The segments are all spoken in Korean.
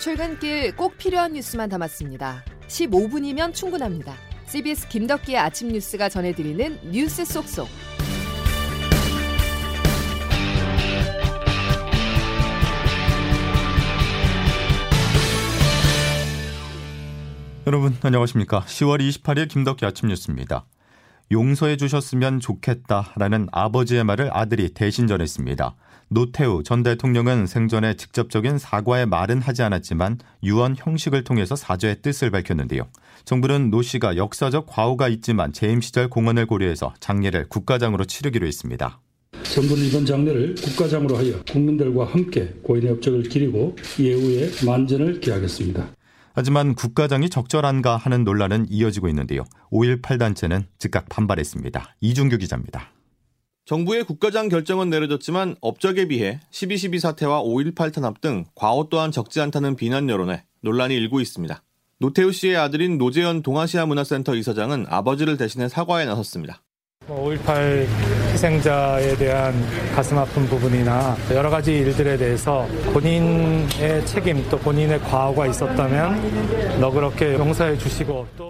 출근길 꼭 필요한 뉴스만 담았습니다. 15분이면 충분합니다. CBS 김덕기의 아침 뉴스가 전해드리는 뉴스 속속. 여러분 안녕하십니까? 10월 28일 김덕기 아침 뉴스입니다. 용서해 주셨으면 좋겠다라는 아버지의 말을 아들이 대신 전했습니다. 노태우 전 대통령은 생전에 직접적인 사과의 말은 하지 않았지만 유언 형식을 통해서 사죄의 뜻을 밝혔는데요. 정부는 노 씨가 역사적 과오가 있지만 재임 시절 공헌을 고려해서 장례를 국가장으로 치르기로 했습니다. 정부는 이번 장례를 국가장으로 하여 국민들과 함께 고인의 업적을 기리고 예우에 만전을 기하겠습니다. 하지만 국가장이 적절한가 하는 논란은 이어지고 있는데요. 5.18 단체는 즉각 반발했습니다. 이준규 기자입니다. 정부의 국가장 결정은 내려졌지만 업적에 비해 12.12 사태와 5.18 탄압 등 과오 또한 적지 않다는 비난 여론에 논란이 일고 있습니다. 노태우 씨의 아들인 노재현 동아시아 문화센터 이사장은 아버지를 대신해 사과에 나섰습니다. 5.18 희생자에 대한 가슴 아픈 부분이나 여러 가지 일들에 대해서 본인의 책임 또 본인의 과오가 있었다면 너그럽게 용서해 주시고 또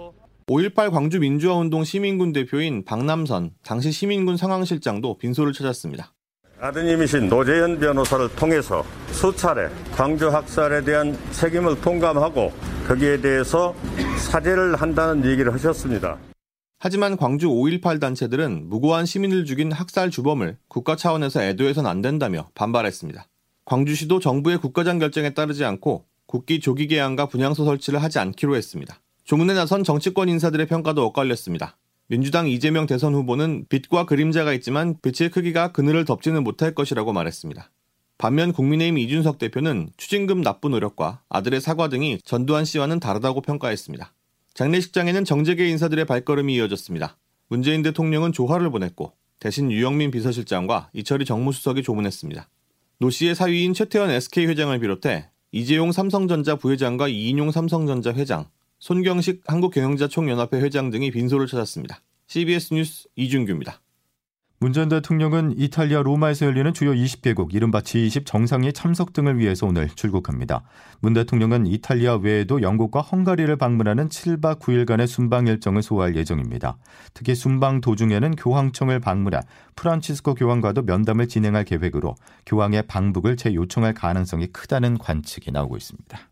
5.18 광주 민주화운동 시민군 대표인 박남선 당시 시민군 상황실장도 빈소를 찾았습니다. 아드님이신 노재현 변호사를 통해서 수차례 광주 학살에 대한 책임을 통감하고 거기에 대해서 사죄를 한다는 얘기를 하셨습니다. 하지만 광주 5.18 단체들은 무고한 시민을 죽인 학살 주범을 국가 차원에서 애도해선 안 된다며 반발했습니다. 광주시도 정부의 국가장 결정에 따르지 않고 국기 조기 개항과 분향소 설치를 하지 않기로 했습니다. 조문에 나선 정치권 인사들의 평가도 엇갈렸습니다. 민주당 이재명 대선 후보는 빛과 그림자가 있지만 빛의 크기가 그늘을 덮지는 못할 것이라고 말했습니다. 반면 국민의힘 이준석 대표는 추징금 납부 노력과 아들의 사과 등이 전두환 씨와는 다르다고 평가했습니다. 장례식장에는 정·재계 인사들의 발걸음이 이어졌습니다. 문재인 대통령은 조화를 보냈고 대신 유영민 비서실장과 이철희 정무수석이 조문했습니다. 노 씨의 사위인 최태원 SK 회장을 비롯해 이재용 삼성전자 부회장과 이인용 삼성전자 회장, 손경식 한국경영자총연합회 회장 등이 빈소를 찾았습니다. CBS 뉴스 이준규입니다. 문 전 대통령은 이탈리아 로마에서 열리는 주요 20개국 이른바 G20 정상회 참석 등을 위해서 오늘 출국합니다. 문 대통령은 이탈리아 외에도 영국과 헝가리를 방문하는 7박 9일간의 순방 일정을 소화할 예정입니다. 특히 순방 도중에는 교황청을 방문한 프란치스코 교황과도 면담을 진행할 계획으로 교황의 방북을 재요청할 가능성이 크다는 관측이 나오고 있습니다.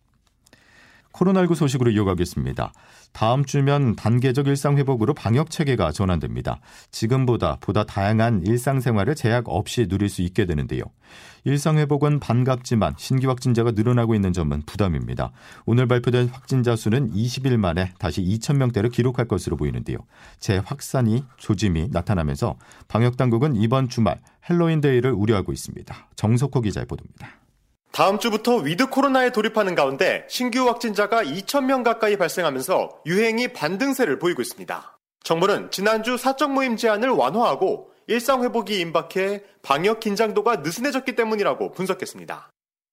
코로나19 소식으로 이어가겠습니다. 다음 주면 단계적 일상 회복으로 방역 체계가 전환됩니다. 지금보다 보다 다양한 일상생활을 제약 없이 누릴 수 있게 되는데요. 일상 회복은 반갑지만 신규 확진자가 늘어나고 있는 점은 부담입니다. 오늘 발표된 확진자 수는 20일 만에 다시 2,000명대를 기록할 것으로 보이는데요. 재확산이 조짐이 나타나면서 방역 당국은 이번 주말 헬로윈 데이를 우려하고 있습니다. 정석호 기자의 보도입니다. 다음 주부터 위드 코로나에 돌입하는 가운데 신규 확진자가 2,000명 가까이 발생하면서 유행이 반등세를 보이고 있습니다. 정부는 지난주 사적 모임 제한을 완화하고 일상 회복이 임박해 방역 긴장도가 느슨해졌기 때문이라고 분석했습니다.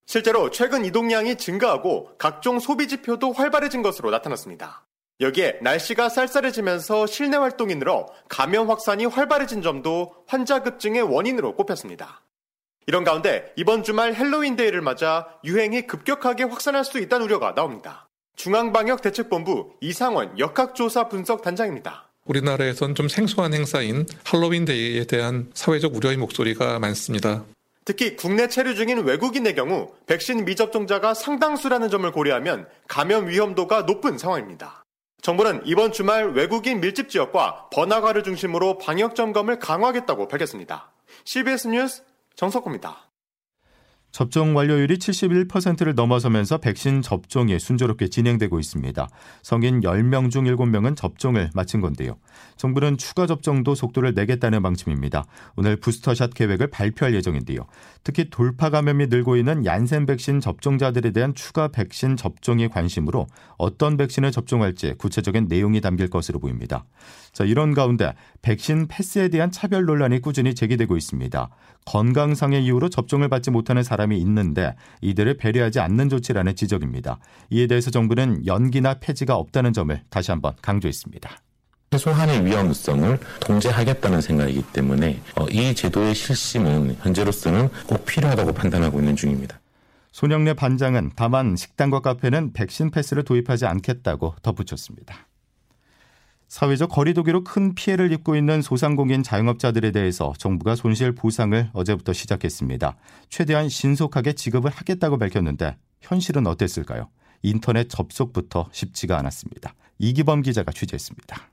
실제로 최근 이동량이 증가하고 각종 소비 지표도 활발해진 것으로 나타났습니다. 여기에 날씨가 쌀쌀해지면서 실내 활동이 늘어 감염 확산이 활발해진 점도 환자 급증의 원인으로 꼽혔습니다. 이런 가운데 이번 주말 헬로윈 데이를 맞아 유행이 급격하게 확산할 수 있다는 우려가 나옵니다. 중앙방역대책본부 이상원 역학조사 분석 단장입니다. 우리나라에선 좀 생소한 행사인 할로윈 데이에 대한 사회적 우려의 목소리가 많습니다. 특히 국내 체류 중인 외국인의 경우 백신 미접종자가 상당수라는 점을 고려하면 감염 위험도가 높은 상황입니다. 정부는 이번 주말 외국인 밀집 지역과 번화가를 중심으로 방역 점검을 강화하겠다고 밝혔습니다. CBS 뉴스 정석호입니다. 접종 완료율이 71%를 넘어서면서 백신 접종이 순조롭게 진행되고 있습니다. 성인 10명 중 7명은 접종을 마친 건데요. 정부는 추가 접종도 속도를 내겠다는 방침입니다. 오늘 부스터샷 계획을 발표할 예정인데요. 특히 돌파 감염이 늘고 있는 얀센 백신 접종자들에 대한 추가 백신 접종이 관심으로 어떤 백신을 접종할지 구체적인 내용이 담길 것으로 보입니다. 자, 이런 가운데 백신 패스에 대한 차별 논란이 꾸준히 제기되고 있습니다. 건강상의 이유로 접종을 받지 못하는 사람이 있는데 이들을 배려하지 않는 조치라는 지적입니다. 이에 대해서 정부는 연기나 폐지가 없다는 점을 다시 한번 강조했습니다. 최소한의 위험성을 통제하겠다는 생각이기 때문에 이 제도의 실심은 현재로서는 꼭 필요하다고 판단하고 있는 중입니다. 손영래 반장은 다만 식당과 카페는 백신 패스를 도입하지 않겠다고 덧붙였습니다. 사회적 거리두기로 큰 피해를 입고 있는 소상공인 자영업자들에 대해서 정부가 손실 보상을 어제부터 시작했습니다. 최대한 신속하게 지급을 하겠다고 밝혔는데 현실은 어땠을까요? 인터넷 접속부터 쉽지가 않았습니다. 이기범 기자가 취재했습니다.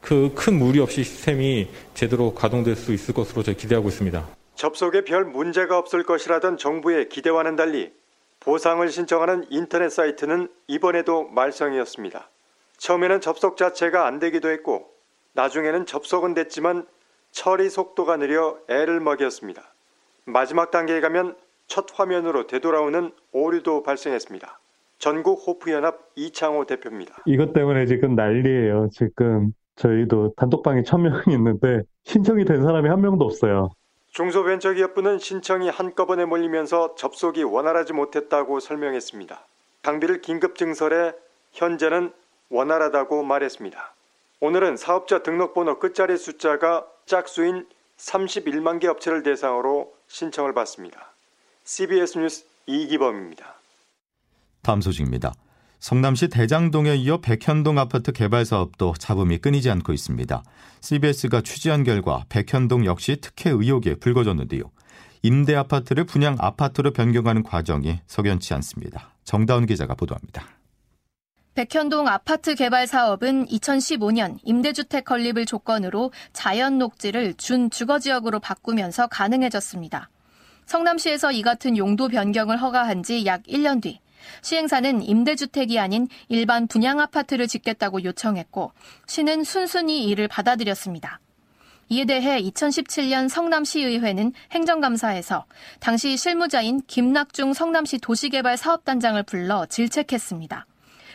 그 큰 무리 없이 시스템이 제대로 가동될 수 있을 것으로 저희 기대하고 있습니다. 접속에 별 문제가 없을 것이라던 정부의 기대와는 달리 보상을 신청하는 인터넷 사이트는 이번에도 말썽이었습니다. 처음에는 접속 자체가 안 되기도 했고 나중에는 접속은 됐지만 처리 속도가 느려 애를 먹였습니다. 마지막 단계에 가면 첫 화면으로 되돌아오는 오류도 발생했습니다. 전국 호프연합 이창호 대표입니다. 이것 때문에 지금 난리예요. 지금 저희도 단톡방에 천 명이 있는데 신청이 된 사람이 한 명도 없어요. 중소벤처기업부는 신청이 한꺼번에 몰리면서 접속이 원활하지 못했다고 설명했습니다. 강비를 긴급 증설해 현재는 원활하다고 말했습니다. 오늘은 사업자 등록번호 끝자리 숫자가 짝수인 31만 개 업체를 대상으로 신청을 받습니다. CBS 뉴스 이기범입니다. 다음 소식입니다. 성남시 대장동에 이어 백현동 아파트 개발 사업도 잡음이 끊이지 않고 있습니다. CBS가 취재한 결과 백현동 역시 특혜 의혹이 불거졌는데요. 임대 아파트를 분양 아파트로 변경하는 과정이 석연치 않습니다. 정다운 기자가 보도합니다. 백현동 아파트 개발 사업은 2015년 임대주택 건립을 조건으로 자연 녹지를 준 주거 지역으로 바꾸면서 가능해졌습니다. 성남시에서 이 같은 용도 변경을 허가한 지 약 1년 뒤 시행사는 임대주택이 아닌 일반 분양 아파트를 짓겠다고 요청했고 시는 순순히 이를 받아들였습니다. 이에 대해 2017년 성남시의회는 행정감사에서 당시 실무자인 김낙중 성남시 도시개발 사업단장을 불러 질책했습니다.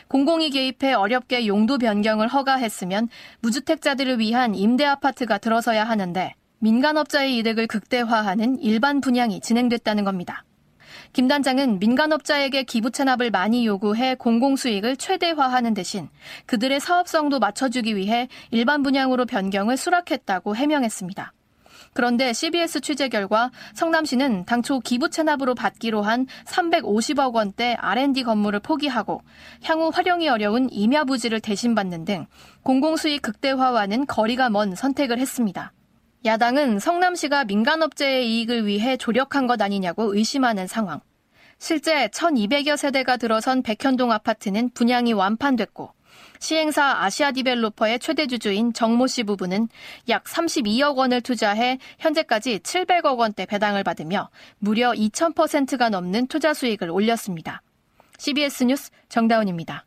공공이 개입해 어렵게 용도 변경을 허가했으면 무주택자들을 위한 임대 아파트가 들어서야 하는데 민간업자의 이득을 극대화하는 일반 분양이 진행됐다는 겁니다. 김 단장은 민간업자에게 기부 체납을 많이 요구해 공공수익을 최대화하는 대신 그들의 사업성도 맞춰주기 위해 일반 분양으로 변경을 수락했다고 해명했습니다. 그런데 CBS 취재 결과 성남시는 당초 기부 체납으로 받기로 한 350억 원대 R&D 건물을 포기하고 향후 활용이 어려운 임야 부지를 대신 받는 등 공공수익 극대화와는 거리가 먼 선택을 했습니다. 야당은 성남시가 민간업체의 이익을 위해 조력한 것 아니냐고 의심하는 상황. 실제 1200여 세대가 들어선 백현동 아파트는 분양이 완판됐고 시행사 아시아 디벨로퍼의 최대 주주인 정모 씨 부부는 약 32억 원을 투자해 현재까지 700억 원대 배당을 받으며 무려 2000%가 넘는 투자 수익을 올렸습니다. CBS 뉴스 정다운입니다.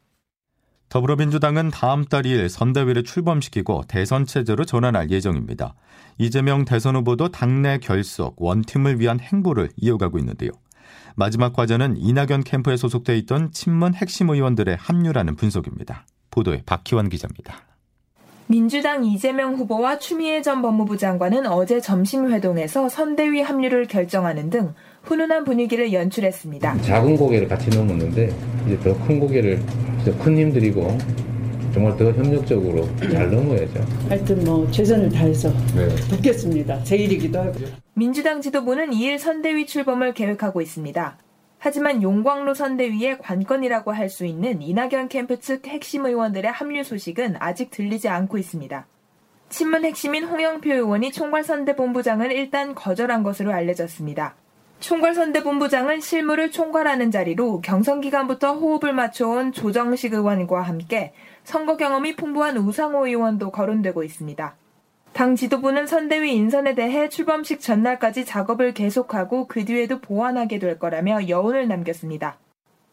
더불어민주당은 다음 달 2일 선대위를 출범시키고 대선 체제로 전환할 예정입니다. 이재명 대선 후보도 당내 결속, 원팀을 위한 행보를 이어가고 있는데요. 마지막 과제는 이낙연 캠프에 소속돼 있던 친문 핵심 의원들의 합류라는 분석입니다. 보도에 박희원 기자입니다. 민주당 이재명 후보와 추미애 전 법무부 장관은 어제 점심 회동에서 선대위 합류를 결정하는 등 훈훈한 분위기를 연출했습니다. 작은 고개를 같이 넘었는데 이제 더 큰 고개를 큰 힘들이고 정말 더 협력적으로 잘 넘어야죠. 하여튼 뭐 최선을 다해서 네. 돕겠습니다. 제 일이기도 하고요. 민주당 지도부는 2일 선대위 출범을 계획하고 있습니다. 하지만 용광로 선대위의 관건이라고 할 수 있는 이낙연 캠프 측 핵심 의원들의 합류 소식은 아직 들리지 않고 있습니다. 친문 핵심인 홍영표 의원이 총괄선대본부장을 일단 거절한 것으로 알려졌습니다. 총괄선대본부장은 실무를 총괄하는 자리로 경선 기간부터 호흡을 맞춰온 조정식 의원과 함께 선거 경험이 풍부한 우상호 의원도 거론되고 있습니다. 당 지도부는 선대위 인선에 대해 출범식 전날까지 작업을 계속하고 그 뒤에도 보완하게 될 거라며 여운을 남겼습니다.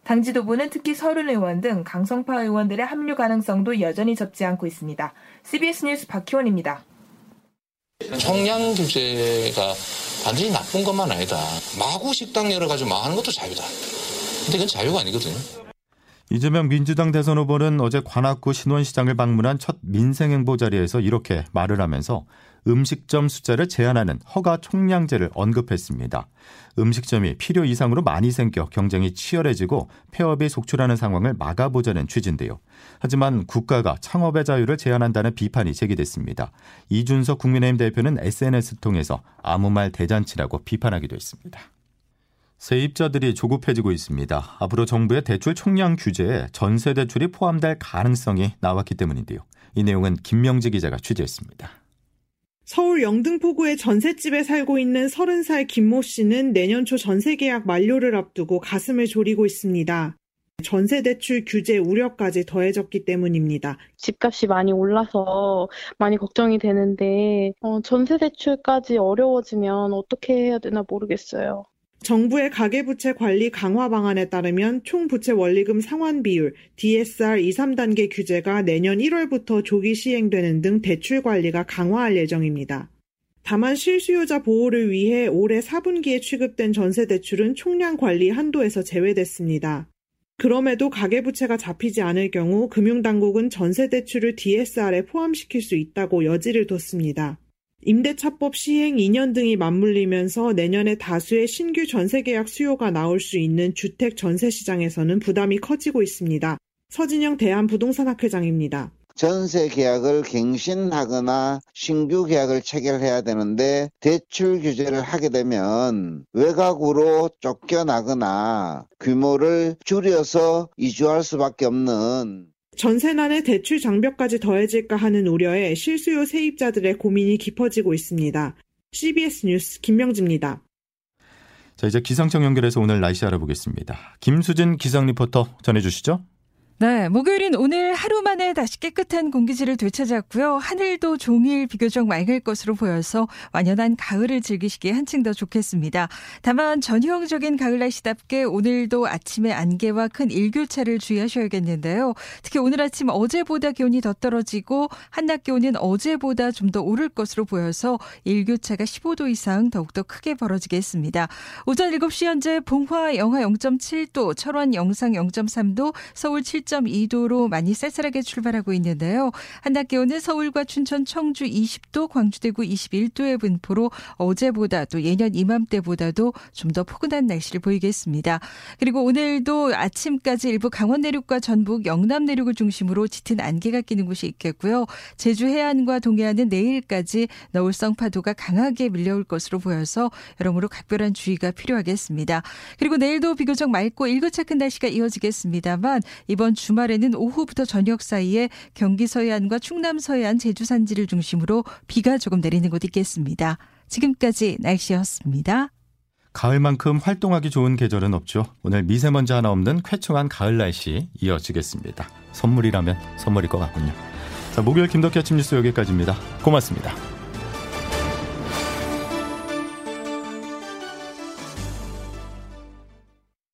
당 지도부는 특히 서른 의원 등 강성파 의원들의 합류 가능성도 여전히 접지 않고 있습니다. CBS 뉴스 박희원입니다. 총량 규제가 단지 나쁜 것만 아니다. 마구 식당 열어가지고 망하는 것도 자유다. 근데 그건 자유가 아니거든요. 이재명 민주당 대선 후보는 어제 관악구 신원시장을 방문한 첫 민생행보 자리에서 이렇게 말을 하면서 음식점 숫자를 제한하는 허가 총량제를 언급했습니다. 음식점이 필요 이상으로 많이 생겨 경쟁이 치열해지고 폐업이 속출하는 상황을 막아보자는 취지인데요. 하지만 국가가 창업의 자유를 제한한다는 비판이 제기됐습니다. 이준석 국민의힘 대표는 SNS 통해서 아무 말 대잔치라고 비판하기도 했습니다. 세입자들이 조급해지고 있습니다. 앞으로 정부의 대출 총량 규제에 전세 대출이 포함될 가능성이 나왔기 때문인데요. 이 내용은 김명지 기자가 취재했습니다. 서울 영등포구의 전셋집에 살고 있는 30살 김모 씨는 내년 초 전세 계약 만료를 앞두고 가슴을 졸이고 있습니다. 전세 대출 규제 우려까지 더해졌기 때문입니다. 집값이 많이 올라서 많이 걱정이 되는데 어, 전세 대출까지 어려워지면 어떻게 해야 되나 모르겠어요. 정부의 가계부채 관리 강화 방안에 따르면 총부채 원리금 상환 비율 DSR 2, 3단계 규제가 내년 1월부터 조기 시행되는 등 대출 관리가 강화할 예정입니다. 다만 실수요자 보호를 위해 올해 4분기에 취급된 전세 대출은 총량 관리 한도에서 제외됐습니다. 그럼에도 가계부채가 잡히지 않을 경우 금융당국은 전세 대출을 DSR에 포함시킬 수 있다고 여지를 뒀습니다. 임대차법 시행 2년 등이 맞물리면서 내년에 다수의 신규 전세계약 수요가 나올 수 있는 주택 전세 시장에서는 부담이 커지고 있습니다. 서진영 대한부동산학회장입니다. 전세 계약을 갱신하거나 신규 계약을 체결해야 되는데 대출 규제를 하게 되면 외곽으로 쫓겨나거나 규모를 줄여서 이주할 수밖에 없는 전세난의 대출 장벽까지 더해질까 하는 우려에 실수요 세입자들의 고민이 깊어지고 있습니다. CBS 뉴스 김명지입니다. 자, 이제 기상청 연결해서 오늘 날씨 알아보겠습니다. 김수진 기상 리포터 전해주시죠. 네, 목요일인 오늘 하루 만에 다시 깨끗한 공기질을 되찾았고요. 하늘도 종일 비교적 맑을 것으로 보여서 완연한 가을을 즐기시기에 한층 더 좋겠습니다. 다만 전형적인 가을 날씨답게 오늘도 아침에 안개와 큰 일교차를 주의하셔야겠는데요. 특히 오늘 아침 어제보다 기온이 더 떨어지고 한낮 기온은 어제보다 좀 더 오를 것으로 보여서 일교차가 15도 이상 더욱더 크게 벌어지겠습니다. 오전 7시 현재 봉화 영하 0.7도, 철원 영상 0.3도, 서울 7 7.2도로 많이 쌀쌀하게 출발하고 있는데요. 한낮 기온은 서울과 춘천, 청주 20도, 광주, 대구 21도의 분포로 어제보다 또 예년 이맘때보다도 좀 더 포근한 날씨를 보이겠습니다. 그리고 오늘도 아침까지 일부 강원 내륙과 전북, 영남 내륙을 중심으로 짙은 안개가 끼는 곳이 있겠고요. 제주 해안과 동해안은 내일까지 너울성 파도가 강하게 밀려올 것으로 보여서 여러모로 각별한 주의가 필요하겠습니다. 그리고 내일도 비교적 맑고 일교차 큰 날씨가 이어지겠습니다만 이번 주말에는 오후부터 저녁 사이에 경기 서해안과 충남 서해안 제주 산지를 중심으로 비가 조금 내리는 곳 있겠습니다. 지금까지 날씨였습니다. 가을만큼 활동하기 좋은 계절은 없죠. 오늘 미세먼지 하나 없는 쾌청한 가을 날씨 이어지겠습니다. 선물이라면 선물일 것 같군요. 자, 목요일 김덕희 아침 뉴스 여기까지입니다. 고맙습니다.